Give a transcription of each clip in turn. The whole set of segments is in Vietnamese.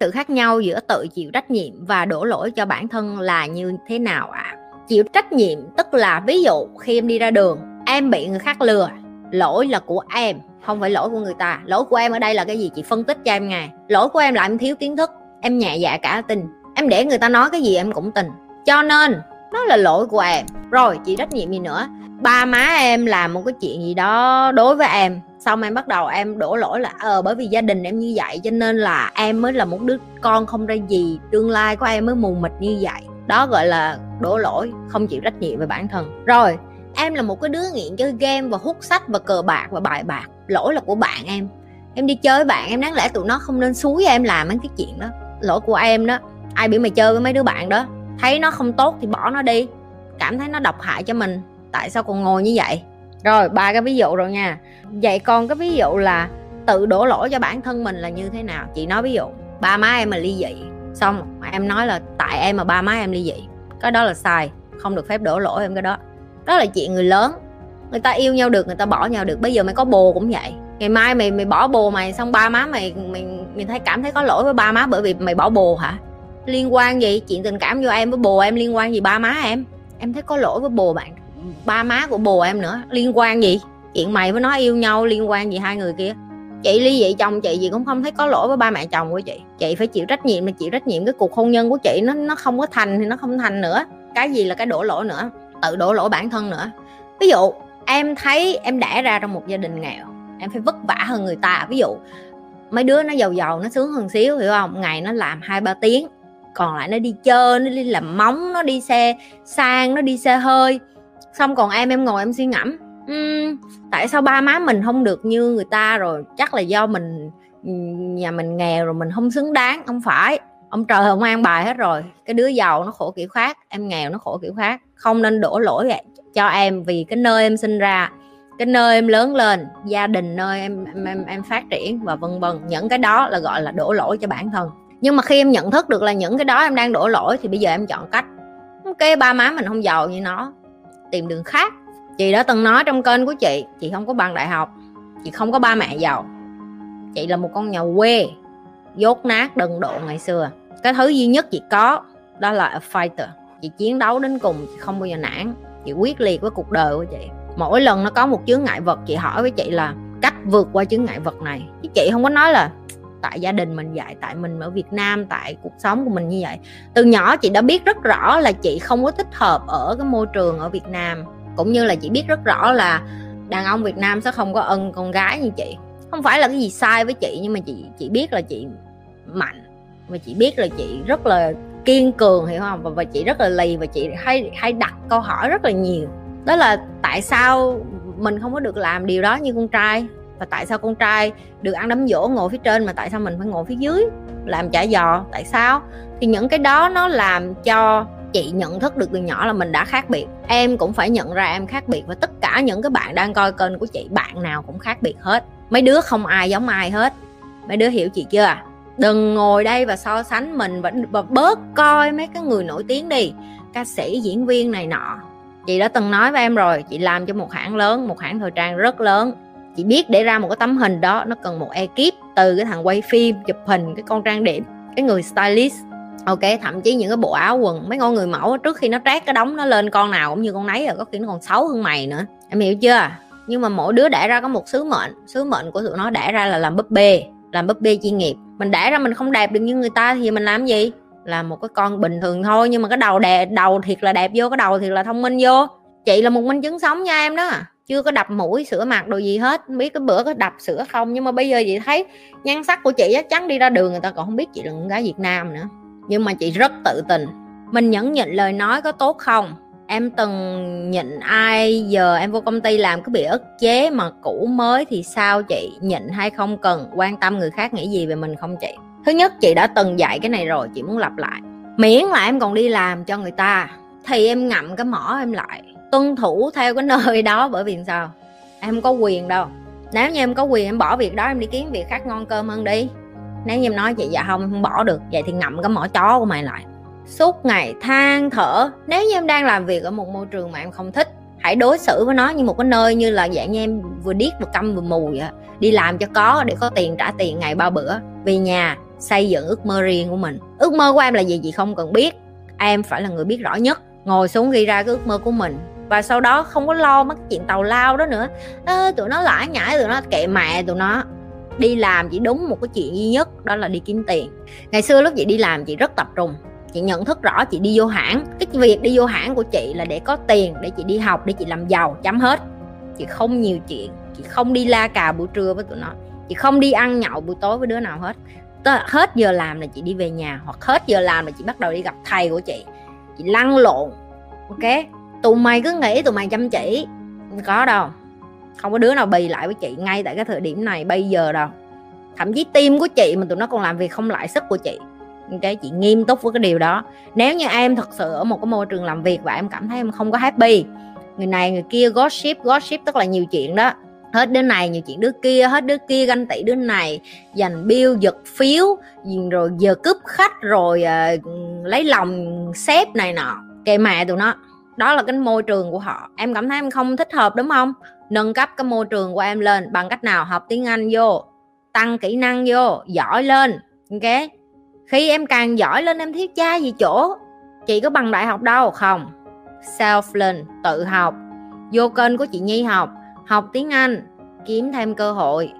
sự khác nhau giữa tự chịu trách nhiệm và đổ lỗi cho bản thân là như thế nào ạ? À? chịu trách nhiệm tức là ví dụ khi em đi ra đường em bị người khác lừa lỗi là của em không phải lỗi của người ta. Lỗi của em ở đây là cái gì? Chị phân tích cho em nghe. Lỗi của em là em thiếu kiến thức em nhẹ dạ cả tình, em để người ta nói cái gì em cũng tình. cho nên nó là lỗi của em. Rồi chị trách nhiệm gì nữa? Ba má em làm một cái chuyện gì đó đối với em xong em bắt đầu em đổ lỗi là ờ bởi vì gia đình em như vậy, cho nên là em mới là một đứa con không ra gì, tương lai của em mới mù mịt như vậy. Đó gọi là đổ lỗi, không chịu trách nhiệm về bản thân. Rồi, em là một cái đứa nghiện chơi game và hút sách và cờ bạc và bài bạc. Lỗi là của bạn em. Em đi chơi với bạn em, đáng lẽ tụi nó không nên xúi em làm mấy cái chuyện đó. Lỗi của em đó, ai bị mày chơi với mấy đứa bạn đó? Thấy nó không tốt thì bỏ nó đi. Cảm thấy nó độc hại cho mình. Tại sao còn ngồi như vậy? Rồi, ba cái ví dụ rồi nha. Vậy còn cái ví dụ là tự đổ lỗi cho bản thân mình là như thế nào? Chị nói ví dụ, ba má em mà ly dị, xong em nói là tại em mà ba má em ly dị, cái đó là sai, không được phép đổ lỗi em cái đó. Đó là chuyện người lớn, người ta yêu nhau được, người ta bỏ nhau được. Bây giờ mày có bồ cũng vậy. Ngày mai mày mày bỏ bồ mày, xong ba má mày mày mày thấy cảm thấy có lỗi với ba má bởi vì mày bỏ bồ hả? Liên quan gì? Chuyện tình cảm vô em với bồ em liên quan gì ba má em? Em thấy có lỗi với bồ bạn ba má của bồ em nữa. Liên quan gì? Chuyện mày với nó yêu nhau liên quan gì hai người kia? Chị ly dị chồng chị gì cũng không thấy có lỗi với ba mẹ chồng của chị. Chị phải chịu trách nhiệm mà chịu trách nhiệm. Cái cuộc hôn nhân của chị nó nó không có thành thì nó không thành nữa. Cái gì là cái đổ lỗi nữa? Tự đổ lỗi bản thân nữa. Ví dụ, em thấy em đẻ ra trong một gia đình nghèo, em phải vất vả hơn người ta. Ví dụ, mấy đứa nó giàu giàu, nó sướng hơn xíu, hiểu không? Ngày nó làm hai ba tiếng, còn lại nó đi chơi, nó đi làm móng, nó đi xe sang, nó đi xe hơi xong còn em em ngồi em suy ngẫm. Uhm, tại sao ba má mình không được như người ta rồi? Chắc là do mình nhà mình nghèo rồi mình không xứng đáng. Không phải ông trời không an bài hết rồi. Cái đứa giàu nó khổ kiểu khác em nghèo nó khổ kiểu khác. Không nên đổ lỗi vậy cho em vì cái nơi em sinh ra cái nơi em lớn lên gia đình nơi em em em, em phát triển và vân vân. Những cái đó là gọi là đổ lỗi cho bản thân. Nhưng mà khi em nhận thức được là những cái đó em đang đổ lỗi thì bây giờ em chọn cách. Ok ba má mình không giàu như nó tìm đường khác. Chị đã từng nói trong kênh của chị chị không có bằng đại học, chị không có ba mẹ giàu. Chị là một con nhà quê, dốt nát, đần độ ngày xưa. Cái thứ duy nhất chị có, đó là a fighter. Chị chiến đấu đến cùng, chị không bao giờ nản. Chị quyết liệt với cuộc đời của chị. Mỗi lần nó có một chướng ngại vật, chị hỏi với chị là, cách vượt qua chướng ngại vật này? Chứ chị không có nói là tại gia đình mình vậy tại mình ở Việt Nam tại cuộc sống của mình như vậy. Từ nhỏ chị đã biết rất rõ là chị không có thích hợp ở cái môi trường ở Việt Nam cũng như là chị biết rất rõ là đàn ông Việt Nam sẽ không có ân con gái như chị. Không phải là cái gì sai với chị nhưng mà chị chị biết là chị mạnh và chị biết là chị rất là kiên cường hiểu không? Và, và chị rất là lì và chị hay hay đặt câu hỏi rất là nhiều. Đó là tại sao mình không có được làm điều đó như con trai? Và tại sao con trai được ăn đấm dỗ ngồi phía trên mà tại sao mình phải ngồi phía dưới? Làm chả giò tại sao? Thì những cái đó nó làm cho chị nhận thức được từ nhỏ là mình đã khác biệt. Em cũng phải nhận ra em khác biệt và tất cả những cái bạn đang coi kênh của chị bạn nào cũng khác biệt hết. Mấy đứa không ai giống ai hết. Mấy đứa hiểu chị chưa? Đừng ngồi đây và so sánh mình và, và bớt coi mấy cái người nổi tiếng đi. Ca sĩ diễn viên này nọ. Chị đã từng nói với em rồi chị làm cho một hãng lớn một hãng thời trang rất lớn chị biết để ra một cái tấm hình đó, nó cần một ekip từ cái thằng quay phim chụp hình cái con trang điểm, cái người stylist. Ok, thậm chí những cái bộ áo quần, mấy con người mẫu trước khi nó trát cái đống nó lên con nào cũng như con nấy rồi, có khi nó còn xấu hơn mày nữa. Em hiểu chưa? Nhưng mà mỗi đứa đẻ ra có một sứ mệnh sứ mệnh của tụi nó đẻ ra là làm búp bê, làm búp bê chuyên nghiệp. Mình đẻ ra mình không đẹp được như người ta thì mình làm gì? Là một cái con bình thường thôi, nhưng mà cái đầu đẹp đầu thiệt là đẹp vô, cái đầu thiệt là thông minh vô. Chị là một minh chứng sống nha em đó chưa có đập mũi sửa mặt đồ gì hết. Biết cái bữa có đập sữa không, nhưng mà bây giờ chị thấy nhan sắc của chị chắc chắn đi ra đường người ta còn không biết chị là con gái Việt Nam nữa. Nhưng mà chị rất tự tin. Mình nhẫn nhịn lời nói có tốt không? Em từng nhịn ai, giờ em vô công ty làm cứ bị ức chế mà cũ mới thì sao chị? Nhịn hay không cần? Quan tâm người khác nghĩ gì về mình không chị? Thứ nhất, chị đã từng dạy cái này rồi, chị muốn lặp lại. Miễn là em còn đi làm cho người ta, thì em ngậm cái mỏ em lại tuân thủ theo cái nơi đó, bởi vì sao? Em không có quyền đâu. Nếu như em có quyền, em bỏ việc đó, em đi kiếm việc khác ngon cơm hơn đi. Nếu như em nói vậy dạ không em không bỏ được. Vậy thì ngậm cái mỏ chó của mày lại. Suốt ngày than thở. Nếu như em đang làm việc ở một môi trường mà em không thích, hãy đối xử với nó như một cái nơi như là dạng như em vừa điếc vừa câm vừa mù vậy. Đi làm cho có, để có tiền trả tiền ngày ba bữa. Về nhà, xây dựng ước mơ riêng của mình. Ước mơ của em là gì, chị không cần biết. Em phải là người biết rõ nhất. Ngồi xuống ghi ra cái ước mơ của mình và sau đó không có lo mất chuyện tàu lao đó nữa. À, tụi nó lãi nhãi tụi nó kệ mẹ tụi nó đi làm chỉ đúng một cái chuyện duy nhất đó là đi kiếm tiền. Ngày xưa lúc chị đi làm chị rất tập trung. Chị nhận thức rõ chị đi vô hãng. Cái việc đi vô hãng của chị là để có tiền để chị đi học để chị làm giàu chấm hết. Chị không nhiều chuyện. Chị không đi la cà buổi trưa với tụi nó. Chị không đi ăn nhậu buổi tối với đứa nào hết. Hết giờ làm là chị đi về nhà hoặc hết giờ làm là chị bắt đầu đi gặp thầy của chị. Chị lăn lộn ok? Tụi mày cứ nghĩ tụi mày chăm chỉ. Có đâu. Không có đứa nào bì lại với chị ngay tại cái thời điểm này bây giờ đâu. Thậm chí tim của chị mà tụi nó còn làm việc không lại sức của chị. Cái chị nghiêm túc với cái điều đó. Nếu như em thật sự ở một cái môi trường làm việc và em cảm thấy em không có happy người này người kia gossip gossip tức là nhiều chuyện đó. Hết đứa này nhiều chuyện đứa kia hết đứa kia ganh tị đứa này. Giành bill giật phiếu rồi giờ cướp khách rồi uh, lấy lòng sếp này nọ. Kệ mẹ tụi nó đó là cái môi trường của họ. Em cảm thấy em không thích hợp, đúng không? Nâng cấp cái môi trường của em lên bằng cách nào? Học tiếng anh vô, tăng kỹ năng vô, giỏi lên, ok? Khi em càng giỏi lên, em thiếu cha gì chỗ? Chị có bằng đại học đâu? Không. Self learn tự học. Vô kênh của chị nhi học học tiếng anh, kiếm thêm cơ hội.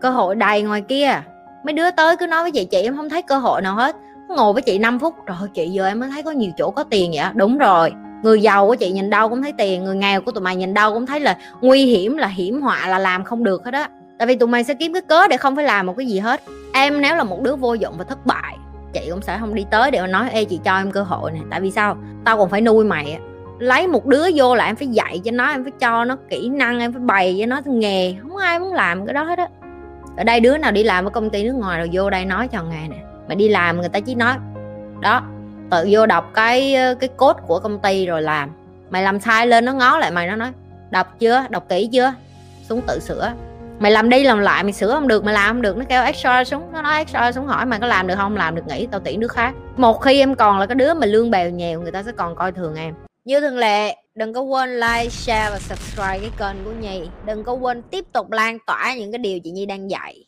Cơ hội đầy ngoài kia. Mấy đứa tới cứ nói với chị chị em không thấy cơ hội nào hết. Ngồi với chị 5 phút rồi chị giờ em mới thấy có nhiều chỗ có tiền vậy đúng rồi người giàu của chị nhìn đâu cũng thấy tiền, người nghèo của tụi mày nhìn đâu cũng thấy là nguy hiểm, là hiểm họa, là làm không được hết á. Tại vì tụi mày sẽ kiếm cái cớ để không phải làm một cái gì hết. Em nếu là một đứa vô dụng và thất bại, chị cũng sẽ không đi tới để mà nói, ê, chị cho em cơ hội này tại vì sao? Tao còn phải nuôi mày lấy một đứa vô là em phải dạy cho nó, em phải cho nó kỹ năng, em phải bày cho nó nghề. Không ai muốn làm cái đó hết á. Ở đây đứa nào đi làm ở công ty nước ngoài rồi vô đây nói cho nghề nè. Mà đi làm người ta chỉ nói, đó tự vô đọc cái ờ, cái cốt của công ty rồi làm. Mày làm sai lên nó ngó lại mày, nó nói, đọc chưa? Đọc kỹ chưa? Xuống tự sửa. Mày làm đi làm lại, mày sửa không được, mày làm không được. Nó kêu extra xuống, nó nói extra xuống hỏi, mày có làm được không? Làm được nghỉ, tao tuyển đứa khác. Một khi em còn là cái đứa mà lương bèo nhèo người ta sẽ còn coi thường em. Như thường lệ, đừng có quên like, share và subscribe cái kênh của nhi. Đừng có quên tiếp tục lan tỏa những cái điều chị nhi đang dạy.